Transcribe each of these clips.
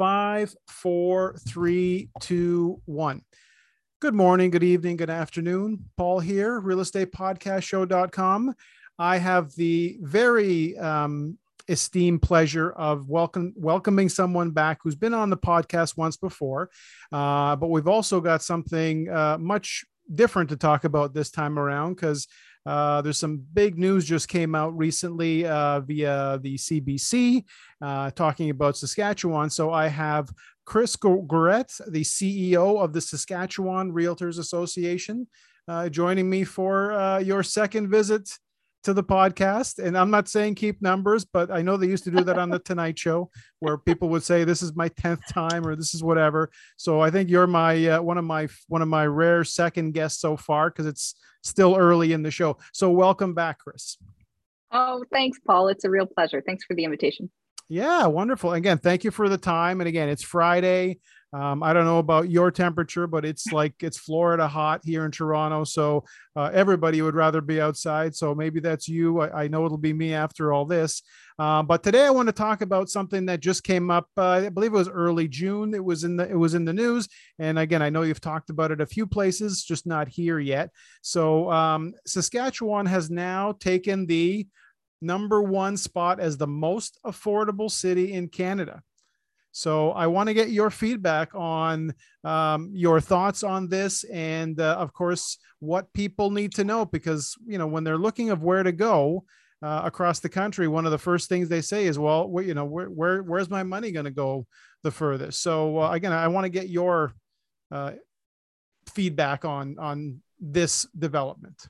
Five, four, three, two, one. Good morning, good evening, good afternoon. Paul here, realestatepodcastshow.com. I have the very um, esteemed pleasure of welcome, welcoming someone back who's been on the podcast once before. Uh, but we've also got something uh, much different to talk about this time around because uh, there's some big news just came out recently uh, via the CBC uh, talking about Saskatchewan. So I have Chris Guérette, the CEO of the Saskatchewan Realtors Association, uh, joining me for uh, your second visit to the podcast. And I'm not saying keep numbers, but I know they used to do that on the Tonight Show, where people would say, "This is my tenth time," or "This is whatever." So I think you're my uh, one of my one of my rare second guests so far because it's still early in the show. So welcome back, Chris. Oh, thanks, Paul. It's a real pleasure. Thanks for the invitation. Yeah, wonderful. Again, thank you for the time. And again, it's Friday. Um, I don't know about your temperature, but it's like it's Florida hot here in Toronto. So uh, everybody would rather be outside. So maybe that's you. I, I know it'll be me after all this. Uh, but today I want to talk about something that just came up. Uh, I believe it was early June. It was in the it was in the news. And again, I know you've talked about it a few places, just not here yet. So um, Saskatchewan has now taken the number one spot as the most affordable city in Canada. So I want to get your feedback on um, your thoughts on this, and uh, of course, what people need to know because you know when they're looking of where to go uh, across the country, one of the first things they say is, "Well, you know, where, where where's my money going to go the furthest?" So uh, again, I want to get your uh, feedback on on this development.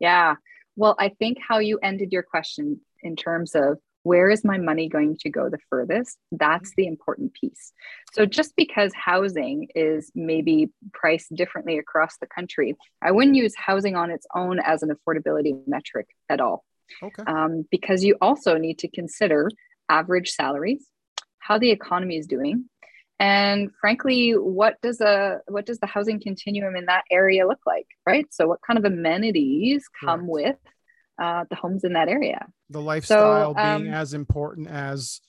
Yeah, well, I think how you ended your question in terms of where is my money going to go the furthest? That's mm-hmm. the important piece. So, just because housing is maybe priced differently across the country, I wouldn't use housing on its own as an affordability metric at all. Okay. Um, because you also need to consider average salaries, how the economy is doing, and frankly, what does a what does the housing continuum in that area look like, right? So, what kind of amenities come with uh, the homes in that area. The lifestyle so, um, being as important as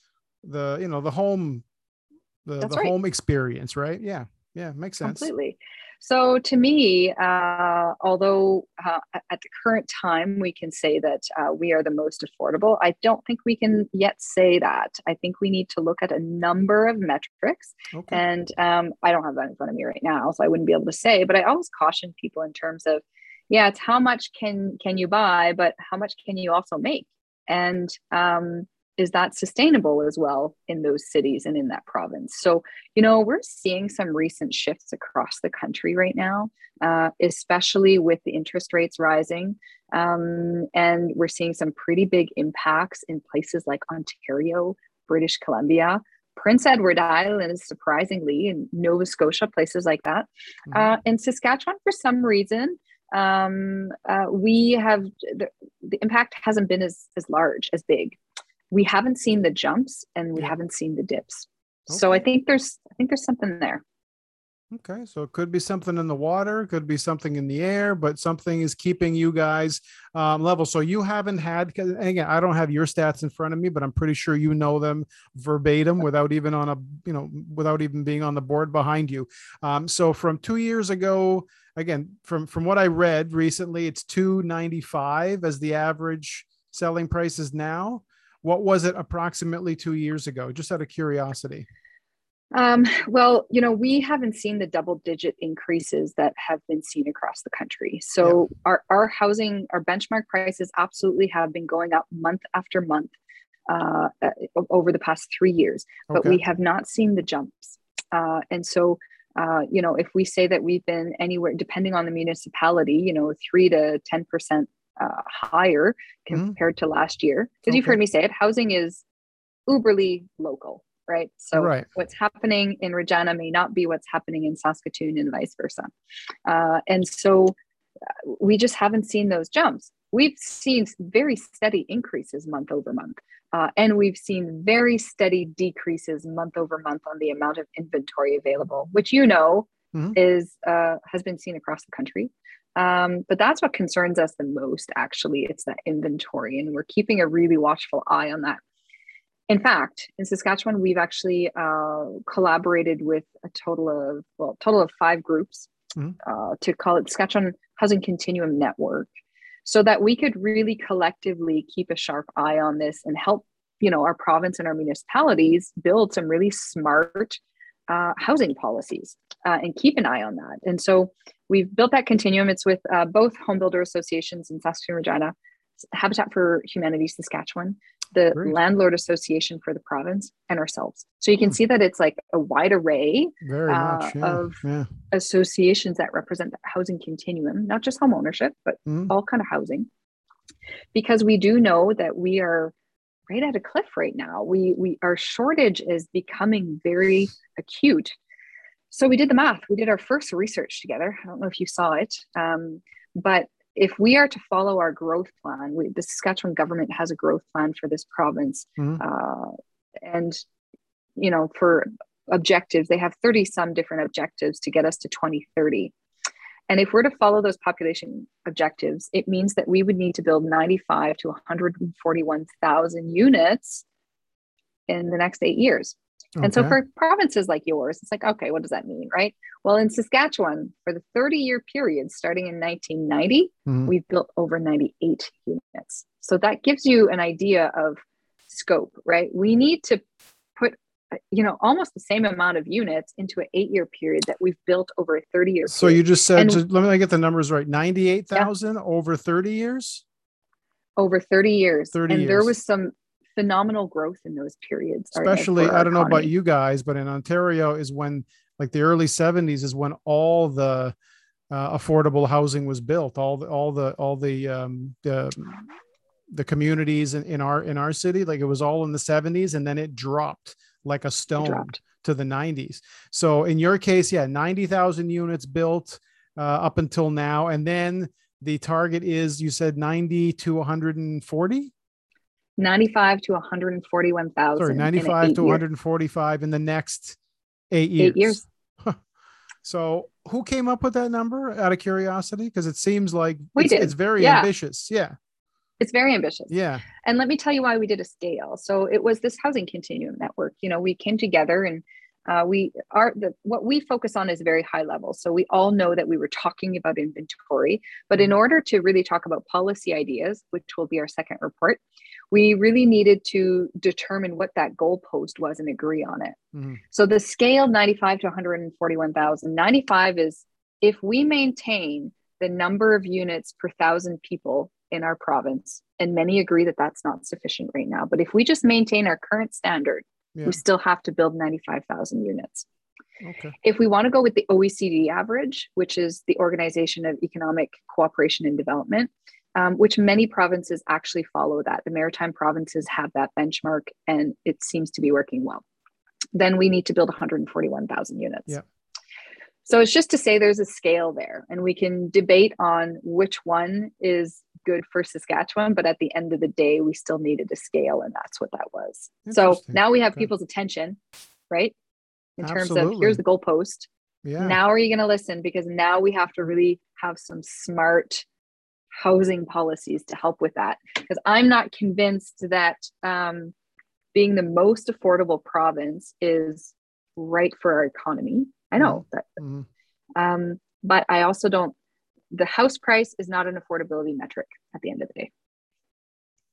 the you know the home the, the right. home experience, right? Yeah, yeah, makes sense. Completely. So to me, uh, although uh, at the current time we can say that uh, we are the most affordable, I don't think we can yet say that. I think we need to look at a number of metrics, okay. and um, I don't have that in front of me right now, so I wouldn't be able to say. But I always caution people in terms of yeah it's how much can can you buy but how much can you also make and um, is that sustainable as well in those cities and in that province so you know we're seeing some recent shifts across the country right now uh, especially with the interest rates rising um, and we're seeing some pretty big impacts in places like ontario british columbia Prince Edward Island is surprisingly in Nova Scotia, places like that. Mm-hmm. Uh, in Saskatchewan, for some reason, um, uh, we have the, the, impact hasn't been as, as large, as big. We haven't seen the jumps and we haven't seen the dips. Okay. So I think there's I think there's something there. Okay, so it could be something in the water, could be something in the air, but something is keeping you guys um, level. So you haven't had, again, I don't have your stats in front of me, but I'm pretty sure you know them verbatim without even on a, you know, without even being on the board behind you. Um, so from two years ago again from from what i read recently it's 295 as the average selling price is now what was it approximately two years ago just out of curiosity um, well, you know, we haven't seen the double digit increases that have been seen across the country. So yeah. our, our housing, our benchmark prices absolutely have been going up month after month uh, uh over the past three years, but okay. we have not seen the jumps. Uh, and so uh, you know, if we say that we've been anywhere, depending on the municipality, you know, three to 10% uh, higher mm-hmm. compared mm. to last year. Because okay. you've heard me say it, housing is uberly local, right? So right. what's happening in Regina may not be what's happening in Saskatoon and vice versa. Uh, and so uh, we just haven't seen those jumps. We've seen very steady increases month over month. Uh, and we've seen very steady decreases month over month on the amount of inventory available, which you know mm-hmm. is uh, has been seen across the country. Um, but that's what concerns us the most. Actually, it's that inventory, and we're keeping a really watchful eye on that. In fact, in Saskatchewan, we've actually uh, collaborated with a total of well, total of five groups mm-hmm. uh, to call it Saskatchewan Housing Continuum Network, so that we could really collectively keep a sharp eye on this and help you know our province and our municipalities build some really smart uh, housing policies uh, and keep an eye on that. And so we've built that continuum. It's with uh, both home builder associations in Saskatoon, Regina, Habitat for Humanity Saskatchewan, the Great. Landlord Association for the province, and ourselves. So you can hmm. see that it's like a wide array uh, much, yeah. of yeah. associations that represent the housing continuum, not just home ownership, but mm. all kind of housing. Because we do know that we are right at a cliff right now. We we our shortage is becoming very acute. So we did the math. We did our first research together. I don't know if you saw it, um, but if we are to follow our growth plan, we, the Saskatchewan government has a growth plan for this province, mm-hmm. uh, and you know for objectives they have 30 some different objectives to get us to 2030 and if we're to follow those population objectives, it means that we would need to build 95 to 141,000 units in the next eight years. Okay. And so for provinces like yours, it's like, okay, what does that mean? Right. Well, in Saskatchewan, for the 30 year period starting in 1990, mm-hmm. we've built over 98 units. So that gives you an idea of scope, right? We need to put, you know almost the same amount of units into an eight year period that we've built over a 30 year so you just said let me get the numbers right 98000 yeah. over 30 years over 30 years 30 and years. there was some phenomenal growth in those periods especially i don't know about you guys but in ontario is when like the early 70s is when all the uh, affordable housing was built all the all the all the um the the communities in, in our in our city like it was all in the 70s and then it dropped like a stone to the 90s. So in your case, yeah, 90,000 units built uh, up until now. And then the target is, you said 90 to 140? 95 to 141,000. Sorry, 95 to 145 in the next eight years. Eight years. so who came up with that number out of curiosity? Because it seems like we it's, did. it's very yeah. ambitious. Yeah. It's very ambitious. Yeah. And let me tell you why we did a scale. So it was this housing continuum network. You know, we came together and uh, we are the what we focus on is very high level. So we all know that we were talking about inventory, but in order to really talk about policy ideas, which will be our second report, we really needed to determine what that goalpost was and agree on it. Mm-hmm. So the scale 95 to 141,000. 95 is if we maintain the number of units per thousand people in our province. And many agree that that's not sufficient right now. But if we just maintain our current standard, yeah. we still have to build 95,000 units. Okay. If we want to go with the OECD average, which is the Organization of Economic Cooperation and Development, um, which many provinces actually follow that. The maritime provinces have that benchmark and it seems to be working well. Then we need to build 141,000 units. Yeah. So it's just to say there's a scale there, and we can debate on which one is good for Saskatchewan, but at the end of the day, we still needed a scale, and that's what that was. So now we have okay. people's attention, right? In Absolutely. terms of here's the goalpost. Yeah. Now are you going to listen? Because now we have to really have some smart housing policies to help with that. Because I'm not convinced that um, being the most affordable province is right for our economy. I know mm-hmm. that. Mm-hmm. Um, but I also don't the house price is not an affordability metric at the end of the day.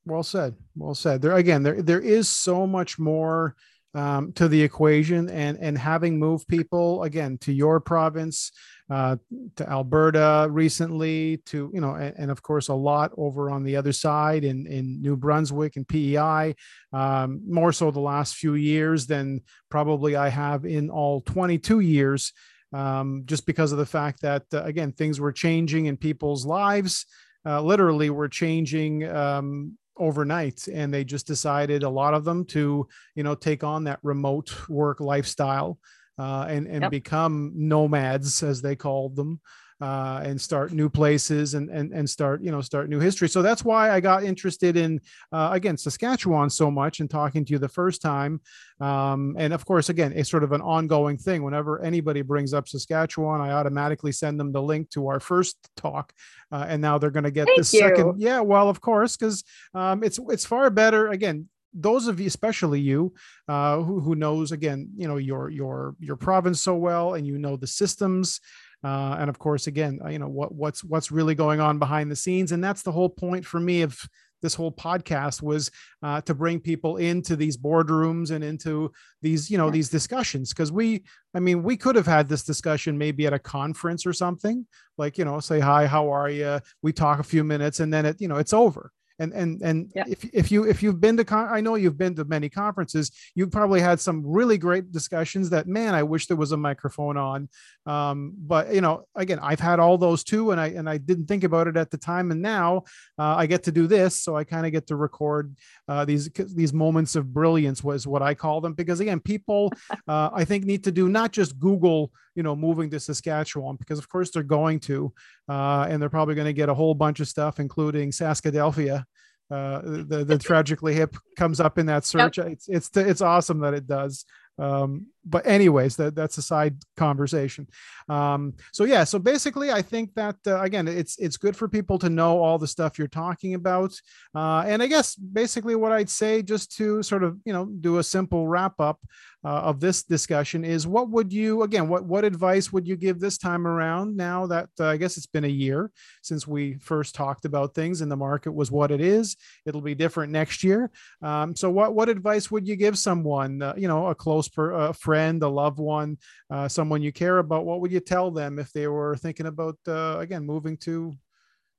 Well said. Well said. There again, there there is so much more um, to the equation, and and having moved people again to your province, uh, to Alberta recently, to you know, and, and, of course a lot over on the other side in in New Brunswick and PEI, um, more so the last few years than probably I have in all 22 years um, just because of the fact that uh, again things were changing in people's lives uh, literally were changing um, overnight. And they just decided a lot of them to you know take on that remote work lifestyle uh, and and yep. become nomads as they called them uh, and start new places and, and and start you know start new history. So that's why I got interested in uh, again Saskatchewan so much and talking to you the first time. Um, and of course, again, it's sort of an ongoing thing. Whenever anybody brings up Saskatchewan, I automatically send them the link to our first talk, uh, and now they're going to get Thank the you. second. Yeah, well, of course, because um, it's it's far better. Again, those of you, especially you, uh, who, who knows again, you know your your your province so well, and you know the systems, uh, and of course, again, you know what what's what's really going on behind the scenes, and that's the whole point for me of this whole podcast was uh, to bring people into these boardrooms and into these you know these discussions. Because we i mean we could have had this discussion maybe at a conference or something like you know say hi how are you we talk a few minutes and then it you know it's over and and and yeah. if, if you if you've been to con- i know you've been to many conferences you've probably had some really great discussions that man i wish there was a microphone on. Um, but you know again i've had all those too and i and i didn't think about it at the time. And now uh, i get to do this so i kind of get to record uh, these these moments of brilliance was what i call them. Because again people uh, i think need to do not just google you know moving to saskatchewan because of course they're going to uh, and they're probably going to get a whole bunch of stuff including saskadelphia uh, the the tragically hip comes up in that search. Yep. It's it's it's awesome that it does. Um, but anyways, that that's a side conversation. Um, so yeah, so basically, I think that uh, again, it's it's good for people to know all the stuff you're talking about. Uh, and I guess basically what I'd say, just to sort of you know do a simple wrap up uh, of this discussion, is what would you again what what advice would you give this time around? Now that uh, I guess it's been a year since we first talked about things, and the market was what it is. It'll be different next year. Um, so what what advice would you give someone? Uh, you know, a close per, a friend, a loved one, uh, someone you care about, what would you tell them if they were thinking about, uh, again, moving to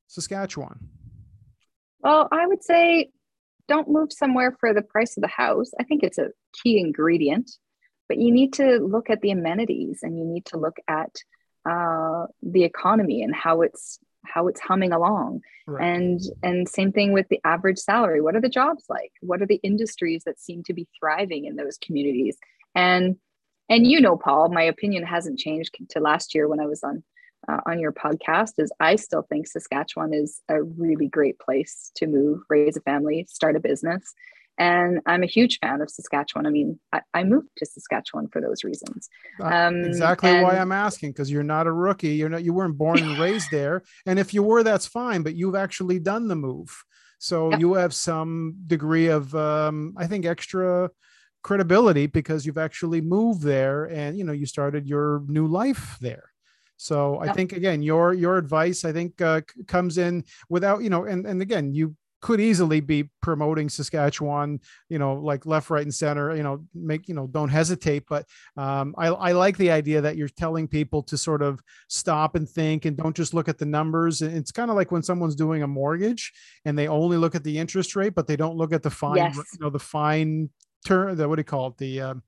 Saskatchewan? Well, I would say don't move somewhere for the price of the house. I think it's a key ingredient, but you need to look at the amenities and you need to look at uh, the economy and how it's how it's humming along right. and and same thing with the average salary what are the jobs like what are the industries that seem to be thriving in those communities and and you know paul my opinion hasn't changed to last year when i was on uh, on your podcast is i still think saskatchewan is a really great place to move raise a family start a business. And i'm a huge fan of saskatchewan. I mean i, I moved to saskatchewan for those reasons. Um, exactly and, why i'm asking because you're not a rookie. You're not you weren't born and raised there. And if you were that's fine but you've actually done the move. So you have some degree of um, i think extra credibility because you've actually moved there and you know you started your new life there so i think again your your advice i think uh, comes in without you know and and again you could easily be promoting Saskatchewan, you know, like left, right, and center, you know, make, you know, don't hesitate. But um, I, I like the idea that you're telling people to sort of stop and think and don't just look at the numbers. It's kind of like when someone's doing a mortgage and they only look at the interest rate, but they don't look at the fine, yes. you know, the fine turn the what do you call it? The um,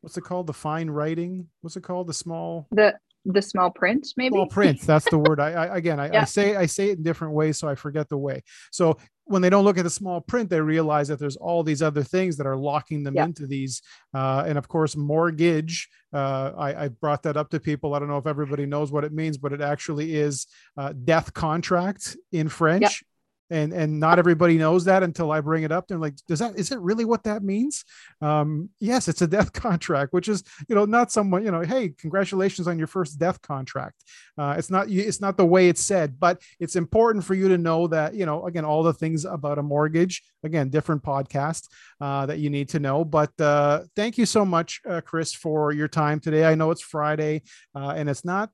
what's it called? The fine writing? What's it called? The small the the small print maybe? Small print that's the word. I, I again I, yeah. I, say i say it in different ways so i forget the way. So when they don't look at the small print they realize that there's all these other things that are locking them yeah. into these uh, and of course mortgage uh, I, I, brought that up to people. I don't know if everybody knows what it means but it actually is uh, death contract in french and and not everybody knows that until I bring it up. They're like, does that is it really what that means? Um, yes, it's a death contract, which is you know not someone you know, hey, congratulations on your first death contract. Uh, it's not it's not the way it's said, but it's important for you to know that you know again all the things about a mortgage. Again, different podcast uh, that you need to know. But uh, thank you so much, uh, Chris, for your time today. I know it's Friday uh, and it's not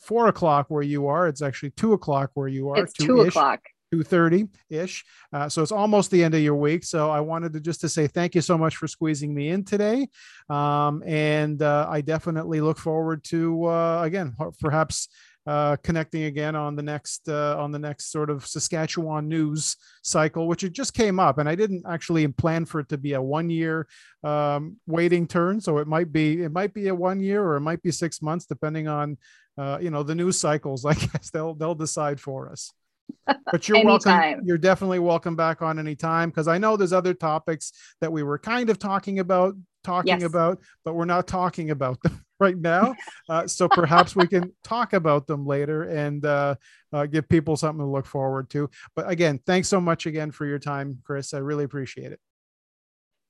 four o'clock where you are. It's actually two o'clock where you are. It's two o'clock. 2.30 ish uh, so it's almost the end of your week so i wanted to just to say thank you so much for squeezing me in today um, and uh, i definitely look forward to uh, again perhaps uh, connecting again on the next uh, on the next sort of Saskatchewan news cycle, which it just came up, and I didn't actually plan for it to be a one year um, waiting turn. So it might be it might be a one year or it might be six months, depending on uh, you know the news cycles. I guess they'll they'll decide for us but you're welcome. You're definitely welcome back on anytime because I know there's other topics that we were kind of talking about, talking yes. about, but we're not talking about them right now. Uh, so perhaps we can talk about them later and uh, uh, give people something to look forward to. But again, thanks so much again for your time, Chris. I really appreciate it.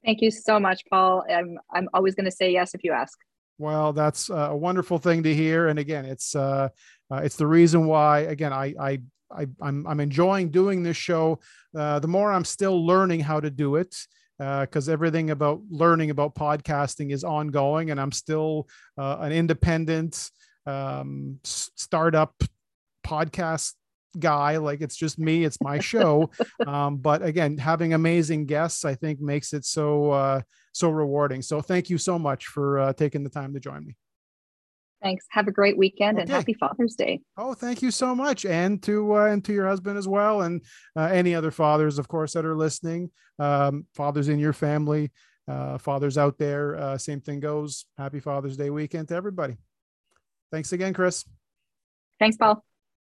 Thank you so much, Paul. I'm I'm always going to say yes if you ask. Well, that's a wonderful thing to hear, and again, it's uh, uh, it's the reason why. Again, I I I, am I'm, I'm enjoying doing this show. Uh, the more I'm still learning how to do it, because uh, everything about learning about podcasting is ongoing, and I'm still uh, an independent um, startup podcast guy. Like it's just me it's my show. Um, but again having amazing guests i think makes it so uh, so rewarding. So thank you so much for uh, taking the time to join me Thanks. Have a great weekend okay. and happy Father's Day. Oh, thank you so much, and to uh, and to your husband as well, and uh, any other fathers, of course, that are listening. Um, fathers in your family, uh, fathers out there, uh, same thing goes. Happy Father's Day weekend to everybody. Thanks again, Chris. Thanks, Paul.